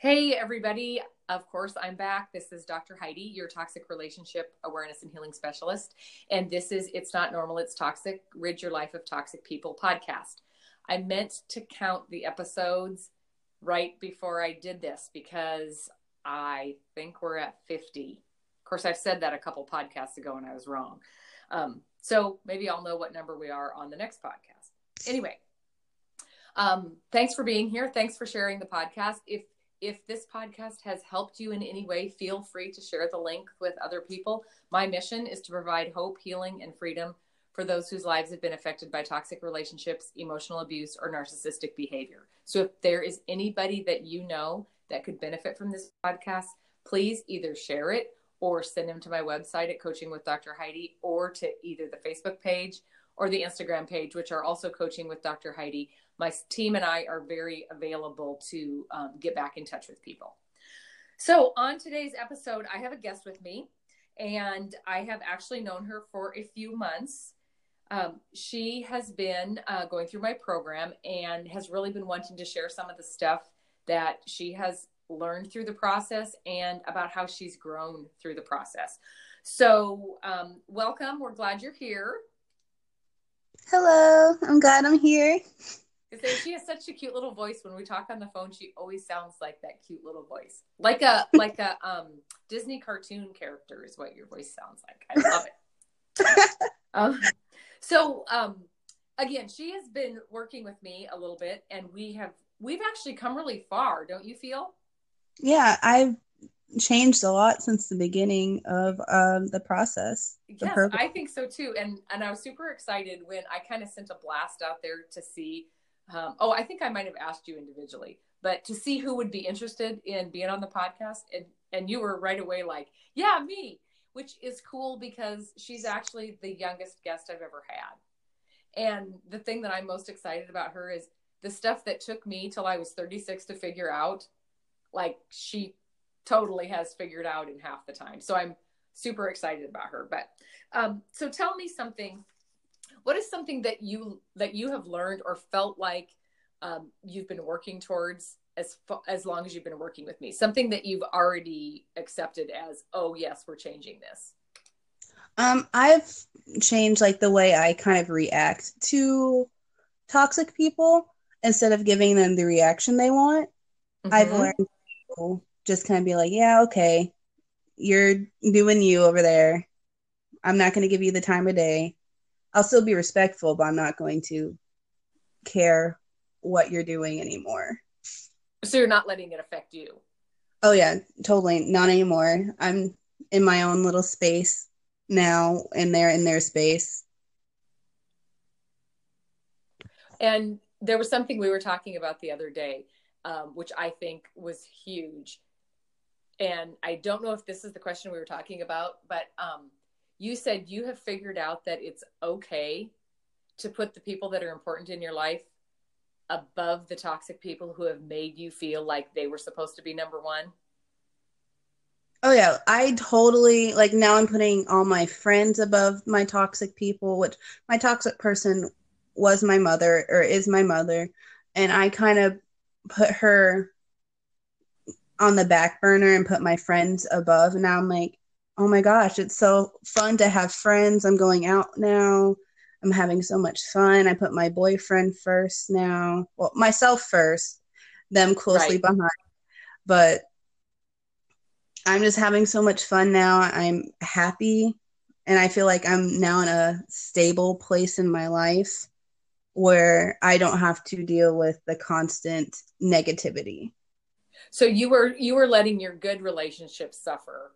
Hey, everybody. Of course, I'm back. This is Dr. Heidi, your toxic relationship awareness and healing specialist. And this is It's Not Normal, It's Toxic Rid Your Life of Toxic People podcast. I meant to count the episodes right before I did this because I think we're at 50. Of course, I've said that a couple podcasts ago and I was wrong. Um, so maybe I'll know what number we are on the next podcast. Anyway, um, thanks for being here. Thanks for sharing the podcast. If if this podcast has helped you in any way, feel free to share the link with other people. My mission is to provide hope, healing, and freedom for those whose lives have been affected by toxic relationships, emotional abuse, or narcissistic behavior. So if there is anybody that you know that could benefit from this podcast, please either share it or send them to my website at Coaching with Dr. Heidi or to either the Facebook page or the Instagram page, which are also Coaching with Dr. Heidi my team and I are very available to um, get back in touch with people. So, on today's episode, I have a guest with me, and I have actually known her for a few months. Um, she has been uh, going through my program and has really been wanting to share some of the stuff that she has learned through the process and about how she's grown through the process. So, um, welcome. We're glad you're here. Hello, I'm glad I'm here. She has such a cute little voice. When we talk on the phone, she always sounds like that cute little voice, like a like a um, Disney cartoon character is what your voice sounds like. I love it. um, so um, again, she has been working with me a little bit, and we have we've actually come really far. Don't you feel? Yeah, I've changed a lot since the beginning of um, the process. The yes, I think so too. And and I was super excited when I kind of sent a blast out there to see um, oh, I think I might have asked you individually, but to see who would be interested in being on the podcast, and and you were right away like, yeah, me, which is cool because she's actually the youngest guest I've ever had. And the thing that I'm most excited about her is the stuff that took me till I was 36 to figure out, like she totally has figured out in half the time. So I'm super excited about her. But um, so tell me something what is something that you that you have learned or felt like um, you've been working towards as as long as you've been working with me something that you've already accepted as oh yes we're changing this um i've changed like the way i kind of react to toxic people instead of giving them the reaction they want mm-hmm. i've learned to just kind of be like yeah okay you're doing you over there i'm not going to give you the time of day I'll still be respectful, but I'm not going to care what you're doing anymore. So you're not letting it affect you. Oh yeah, totally not anymore. I'm in my own little space now and they're in their space. And there was something we were talking about the other day, um, which I think was huge. And I don't know if this is the question we were talking about, but um, you said you have figured out that it's okay to put the people that are important in your life above the toxic people who have made you feel like they were supposed to be number one? Oh yeah, I totally like now I'm putting all my friends above my toxic people, which my toxic person was my mother or is my mother, and I kind of put her on the back burner and put my friends above. And now I'm like, oh my gosh, it's so fun to have friends. I'm going out now. I'm having so much fun. I put my boyfriend first now. Well, myself first, them closely right. behind. But I'm just having so much fun now. I'm happy and I feel like I'm now in a stable place in my life where I don't have to deal with the constant negativity. So you were you were letting your good relationships suffer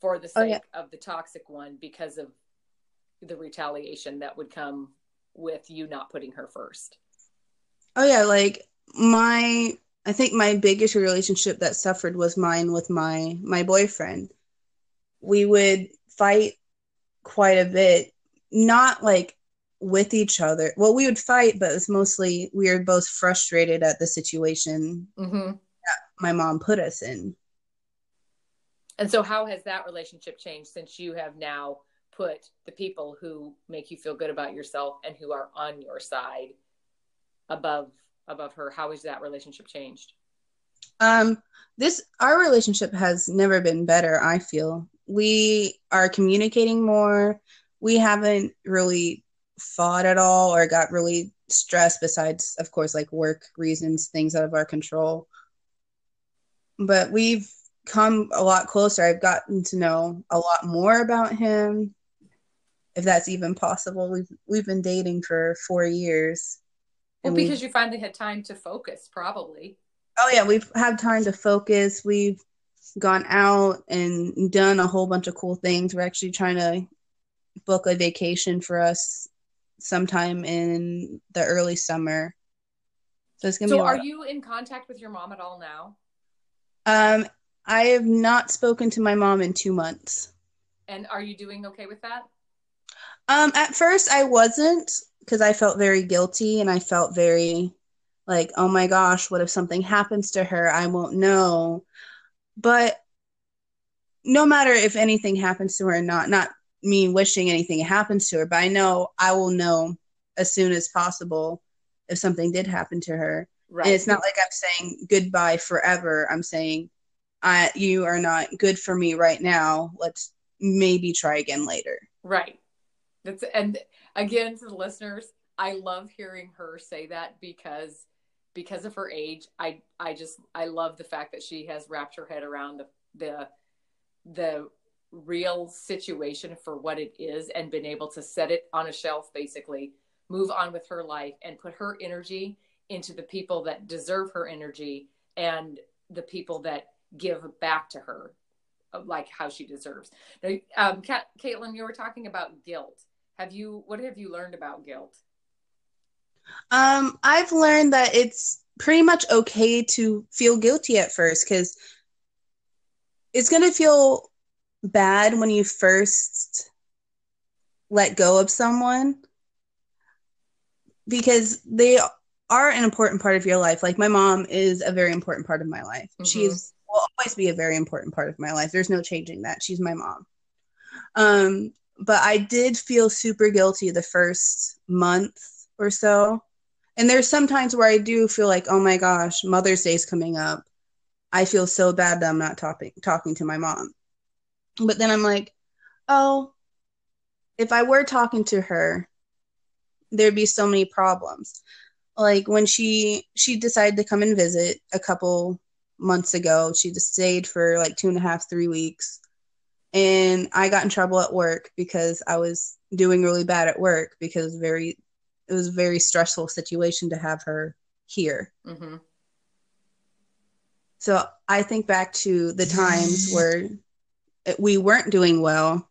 for the sake oh, yeah. of the toxic one because of the retaliation that would come with you not putting her first. Oh yeah, like my I think my biggest relationship that suffered was mine with my my boyfriend. We would fight quite a bit, not like with each other. Well, we would fight, but it's mostly we were both frustrated at the situation mm-hmm. My mom put us in. And so, how has that relationship changed since you have now put the people who make you feel good about yourself and who are on your side above above her? How has that relationship changed? Um, this our relationship has never been better i feel we are communicating more we haven't really fought at all or got really stressed besides of course like work reasons things out of our control but we've come a lot closer. I've gotten to know a lot more about him if that's even possible. We've we've been dating for four years. Well because you finally had time to focus probably. Oh yeah we've had time to focus. We've gone out and done a whole bunch of cool things. We're actually trying to book a vacation for us sometime in the early summer. So it's gonna so be are you in contact with your mom at all now um i have not spoken to my mom in two months and are you doing okay with that um at first i wasn't because i felt very guilty and i felt very like, oh my gosh, what if something happens to her? I won't know. But no matter if anything happens to her or not, not me wishing anything happens to her, but I know I will know as soon as possible if something did happen to her. Right. And it's not like I'm saying goodbye forever. I'm saying I you are not good for me right now. Let's maybe try again later. Right. That's and again to the listeners, I love hearing her say that because because of her age, I I just I love the fact that she has wrapped her head around the the the real situation for what it is and been able to set it on a shelf basically move on with her life and put her energy into the people that deserve her energy and the people that give back to her like how she deserves. Now um Kat, caitlin you were talking about guilt. Have you what have you learned about guilt? Um, I've learned that it's pretty much okay to feel guilty at first because it's going to feel bad when you first let go of someone because they are an important part of your life. Like my mom is a very important part of my life. Mm-hmm. She's will always be a very important part of my life. There's no changing that. She's my mom. Um, but I did feel super guilty the first month or so. And there's sometimes where I do feel like, oh my gosh, Mother's Day is coming up. I feel so bad that I'm not talking talking to my mom. But then I'm like, oh, if I were talking to her, there'd be so many problems. Like when she she decided to come and visit a couple months ago, she just stayed for like two and a half, three weeks. And I got in trouble at work because I was doing really bad at work because very it was a very stressful situation to have her here. Mm-hmm. So I think back to the times where we weren't doing well.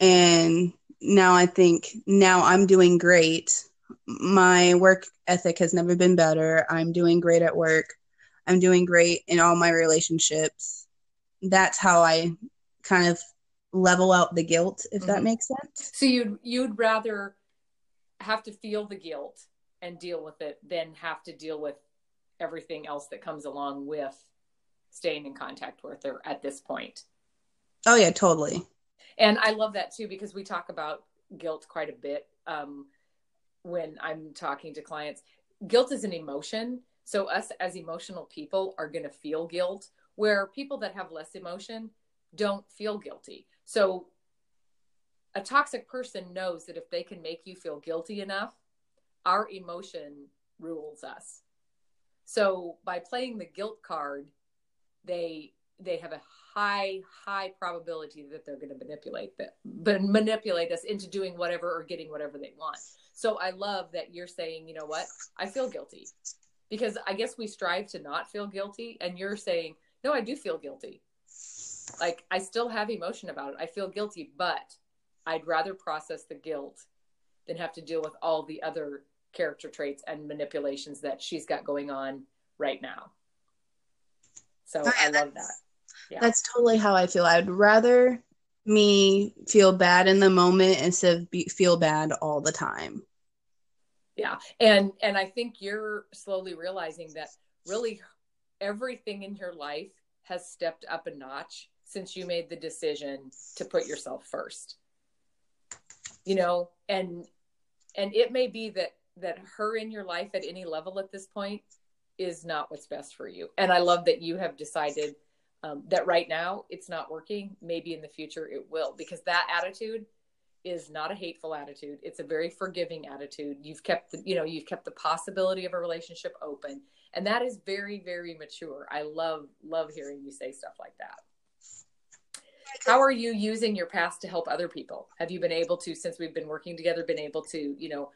And now I think now I'm doing great. My work ethic has never been better. I'm doing great at work. I'm doing great in all my relationships. That's how I kind of level out the guilt, if mm-hmm. that makes sense. So you'd you'd rather have to feel the guilt and deal with it than have to deal with everything else that comes along with staying in contact with her at this point. Oh yeah, totally. And I love that too because we talk about guilt quite a bit um, when I'm talking to clients. Guilt is an emotion, so us as emotional people are going to feel guilt. Where people that have less emotion don't feel guilty. So a toxic person knows that if they can make you feel guilty enough, our emotion rules us. So by playing the guilt card, they they have a high high probability that they're going to manipulate that but manipulate us into doing whatever or getting whatever they want. So I love that you're saying, you know what? I feel guilty. Because I guess we strive to not feel guilty and you're saying, "No, I do feel guilty." Like I still have emotion about it. I feel guilty, but I'd rather process the guilt than have to deal with all the other character traits and manipulations that she's got going on right now. So oh, I love that. Yeah. That's totally how I feel. I'd rather me feel bad in the moment instead of be, feel bad all the time. Yeah. And and I think you're slowly realizing that really everything in your life has stepped up a notch since you made the decision to put yourself first you know and and it may be that that her in your life at any level at this point is not what's best for you. And I love that you have decided um, that right now it's not working. Maybe in the future it will, because that attitude is not a hateful attitude. It's a very forgiving attitude. You've kept the, you know, you've kept the possibility of a relationship open. And that is very, very mature. I love, love hearing you say stuff like that. How are you using your past to help other people? Have you been able to, since we've been working together, been able to, you know,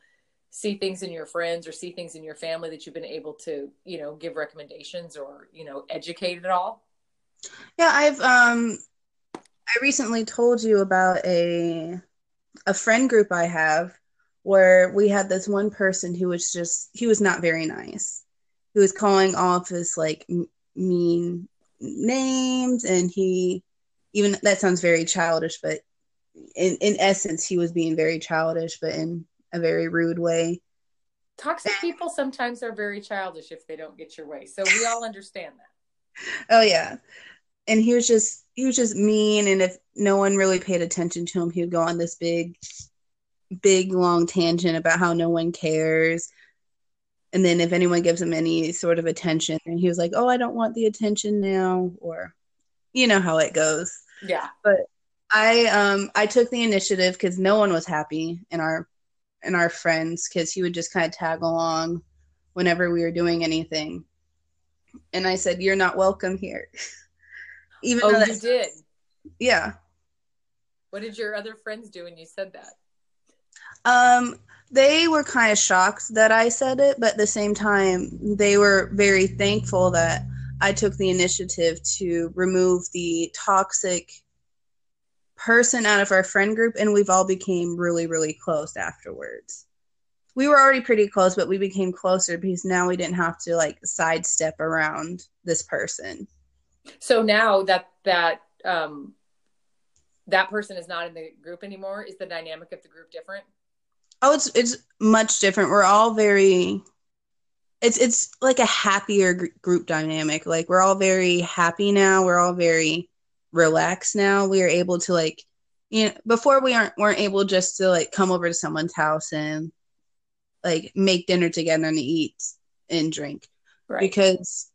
see things in your friends or see things in your family that you've been able to, you know, give recommendations or, you know, educate at all? Yeah, I've um I recently told you about a a friend group I have where we had this one person who was just he was not very nice. He was calling off his like m- mean names and he even that sounds very childish but in in essence he was being very childish but in a very rude way. Toxic people sometimes are very childish if they don't get your way. So we all understand that. Oh yeah. And he was just he was just mean and if no one really paid attention to him, he would go on this big big long tangent about how no one cares. And then if anyone gives him any sort of attention, and he was like, "Oh, I don't want the attention now," or you know how it goes. Yeah. But I um I took the initiative because no one was happy in our in our friends because he would just kind of tag along whenever we were doing anything. And I said, "You're not welcome here." Even oh, you did. Yeah. What did your other friends do when you said that? Um, they were kind of shocked that I said it, but at the same time, they were very thankful that I took the initiative to remove the toxic person out of our friend group and we've all became really really close afterwards we were already pretty close but we became closer because now we didn't have to like sidestep around this person so now that that um that person is not in the group anymore is the dynamic of the group different oh it's it's much different we're all very it's it's like a happier gr- group dynamic like we're all very happy now we're all very relaxed now. We are able to like you know before we aren't weren't able just to like come over to someone's house and like make dinner together and eat and drink. Right. Because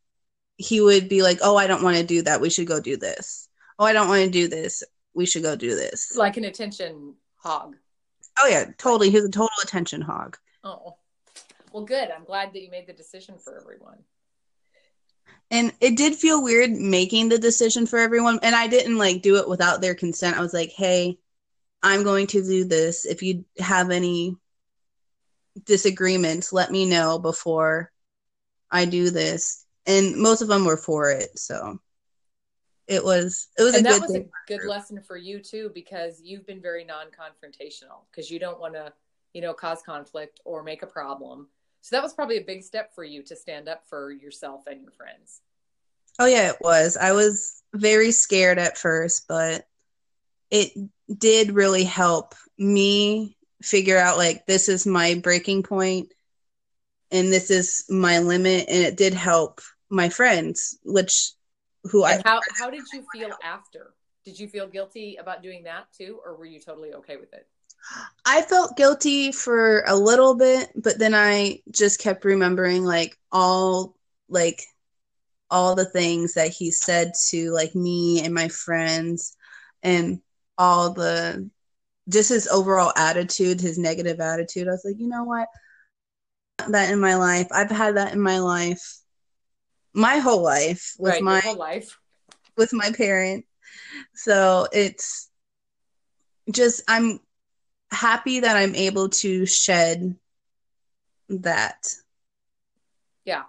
he would be like, "Oh, I don't want to do that. We should go do this. Oh, I don't want to do this. We should go do this." Like an attention hog. Oh yeah, totally. He's a total attention hog. Oh. Well, good. I'm glad that you made the decision for everyone and it did feel weird making the decision for everyone and i didn't like do it without their consent i was like hey i'm going to do this if you have any disagreements let me know before i do this and most of them were for it so it was it was and a that good was a good lesson for you too because you've been very non-confrontational because you don't want to you know cause conflict or make a problem so that was probably a big step for you to stand up for yourself and your friends. Oh yeah, it was. I was very scared at first, but it did really help me figure out like this is my breaking point and this is my limit and it did help my friends which who and I how how did you feel after? Did you feel guilty about doing that too or were you totally okay with it? I felt guilty for a little bit, but then I just kept remembering like all like all the things that he said to like me and my friends and all the just his overall attitude, his negative attitude. I was like, you know what? That in my life. I've had that in my life. My whole life with right, my whole life with my parent. So it's just I'm happy that I'm able to shed that. Yeah.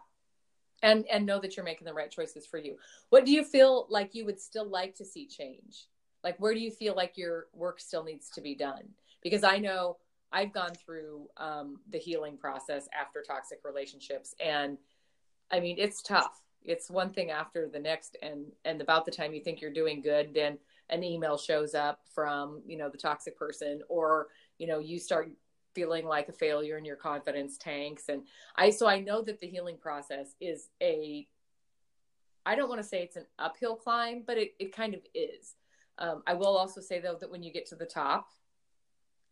And and know that you're making the right choices for you. What do you feel like you would still like to see change? Like where do you feel like your work still needs to be done? Because I know I've gone through um, the healing process after toxic relationships, and I mean it's tough. It's one thing after the next, and and about the time you think you're doing good, then an email shows up from you know the toxic person or you know you start feeling like a failure and your confidence tanks. And i so i know that the healing process is a i don't want to say it's an uphill climb but it, it kind of is. Um, i will also say though that when you get to the top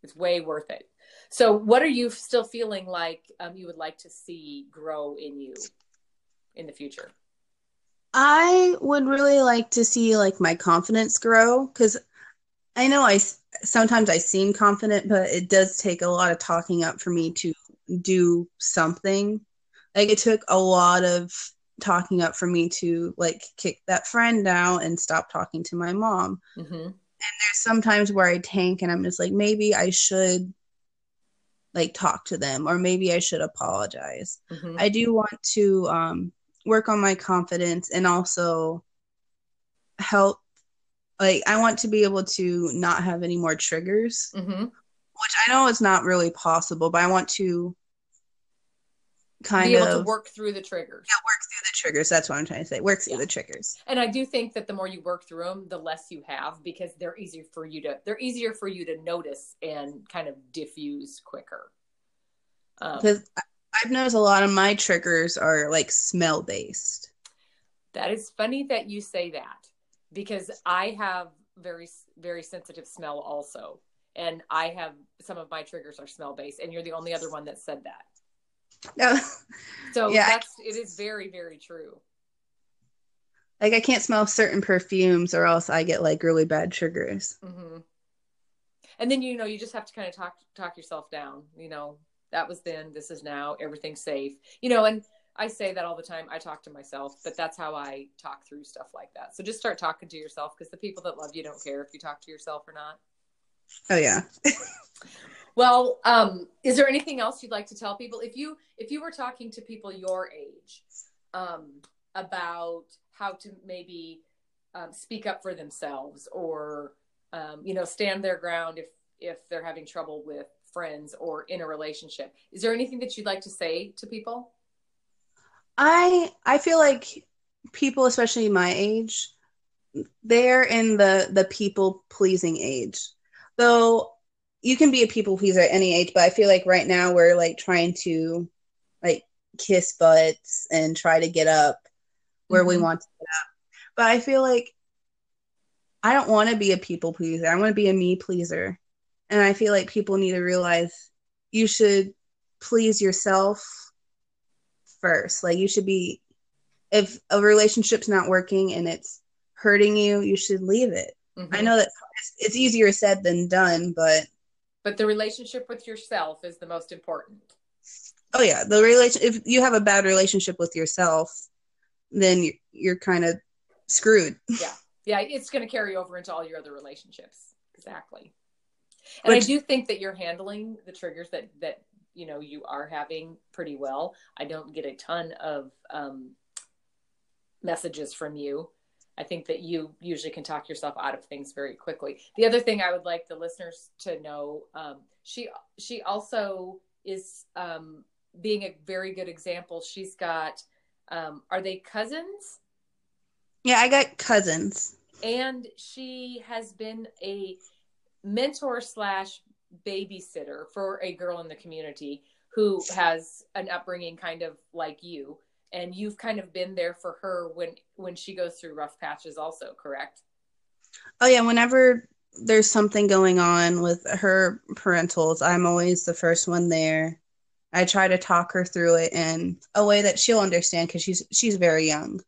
it's way worth it. So what are you still feeling like um, you would like to see grow in you in the future? I would really like to see like my confidence grow because I know I sometimes I seem confident, but it does take a lot of talking up for me to do something. Like it took a lot of talking up for me to like kick that friend out and stop talking to my mom. Mm-hmm. And there's sometimes where I tank and I'm just like, maybe I should like talk to them or maybe I should apologize. Mm-hmm. I do want to um, work on my confidence and also help. Like, I want to be able to not have any more triggers, mm-hmm. which I know is not really possible, but I want to kind be able of to work through the triggers. Yeah, work through the triggers. That's what I'm trying to say. Work through yeah. the triggers. And I do think that the more you work through them, the less you have because they're easier for you to they're easier for you to notice and kind of diffuse quicker. Because um, I've noticed a lot of my triggers are like smell based. That is funny that you say that because I have very very sensitive smell also and I have some of my triggers are smell based and you're the only other one that said that. No. So yeah, that's it is very very true. Like I can't smell certain perfumes, or else I get like really bad triggers. Mm-hmm. And then you know you just have to kind of talk talk yourself down. You know that was then, this is now. Everything's safe. You know, and I say that all the time. I talk to myself, but that's how I talk through stuff like that. So just start talking to yourself because the people that love you don't care if you talk to yourself or not. Oh yeah. Well, um, is there anything else you'd like to tell people? If you if you were talking to people your age um, about how to maybe um, speak up for themselves or um, you know stand their ground if if they're having trouble with friends or in a relationship, is there anything that you'd like to say to people? I I feel like people, especially my age, they're in the the people pleasing age. Though you can be a people pleaser at any age, but I feel like right now we're like trying to like kiss butts and try to get up where mm-hmm. we want to get up. But I feel like I don't want to be a people pleaser. I want to be a me pleaser. And I feel like people need to realize you should please yourself first. Like you should be if a relationship's not working and it's hurting you, you should leave it. Mm-hmm. I know that it's easier said than done, but but the relationship with yourself is the most important oh yeah the relation if you have a bad relationship with yourself then you're, you're kind of screwed yeah yeah it's going to carry over into all your other relationships exactly and Which, i do think that you're handling the triggers that that you know you are having pretty well i don't get a ton of um, messages from you I think that you usually can talk yourself out of things very quickly. The other thing I would like the listeners to know, um, she she also is um, being a very good example. She's got, um, are they cousins? Yeah, I got cousins. And she has been a mentor slash babysitter for a girl in the community who has an upbringing kind of like you. And you've kind of been there for her when when she goes through rough patches also correct? Oh yeah. Whenever there's something going on with her parentals i'm always the first one there. I try to talk her through it in a way that she'll understand because she's she's very young.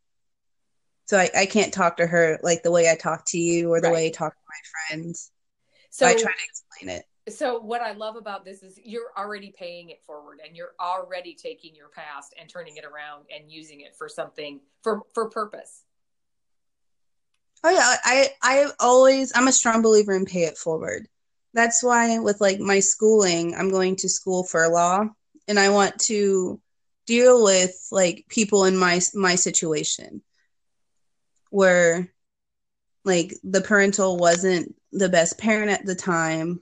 So I, I can't talk to her like the way i talk to you or the right. way i talk to my friends so, i try to explain it. So what i love about this is you're already paying it forward and you're already taking your past and turning it around and using it for something for for purpose. Oh yeah. I i always i'm a strong believer in pay it forward. That's why with like my schooling i'm going to school for law and i want to deal with like people in my my situation where like the parental wasn't the best parent at the time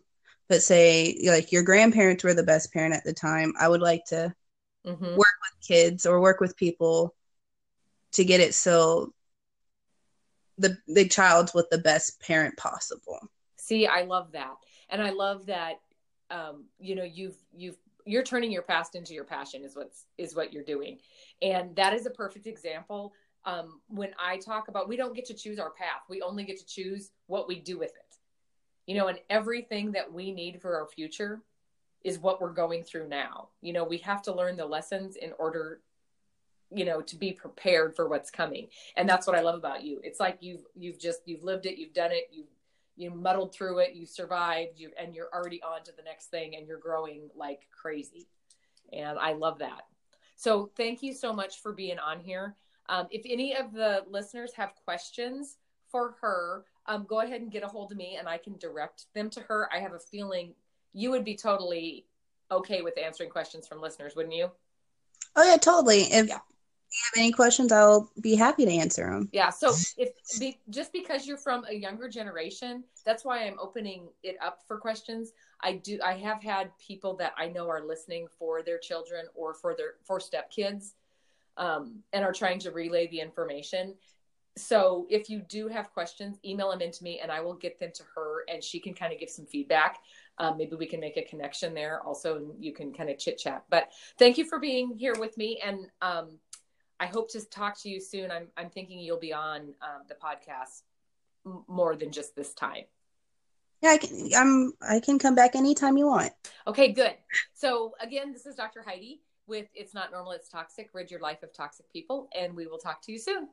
but say like your grandparents were the best parent at the time i would like to mm-hmm. work with kids or work with people to get it so the the child's with the best parent possible. See i love that. And i love that um, you know you've you've you're turning your past into your passion is what's is what you're doing. And that is a perfect example. Um, when i talk about we don't get to choose our path. We only get to choose what we do with it you know, and everything that we need for our future is what we're going through now. You know, we have to learn the lessons in order you know to be prepared for what's coming. And that's what i love about you. It's like you've you've just you've lived it you've done it you've you muddled through it you survived you and you're already on to the next thing and you're growing like crazy. And i love that. So thank you so much for being on here. Um, if any of the listeners have questions for her um, go ahead and get a hold of me and i can direct them to her i have a feeling you would be totally okay with answering questions from listeners wouldn't you oh yeah totally if yeah have any questions, I'll be happy to answer them. Yeah. So if be, just because you're from a younger generation, that's why I'm opening it up for questions. I do. I have had people that I know are listening for their children or for their for stepkids, um, and are trying to relay the information. So if you do have questions, email them into me, and I will get them to her, and she can kind of give some feedback. Um, maybe we can make a connection there also, and you can kind of chit chat. But thank you for being here with me, and um, I hope to talk to you soon. I'm I'm thinking you'll be on um, the podcast m- more than just this time. Yeah, I can. I'm. I can come back anytime you want. Okay, good. So again, this is Dr. Heidi with "It's Not Normal, It's Toxic: Rid Your Life of Toxic People," and we will talk to you soon.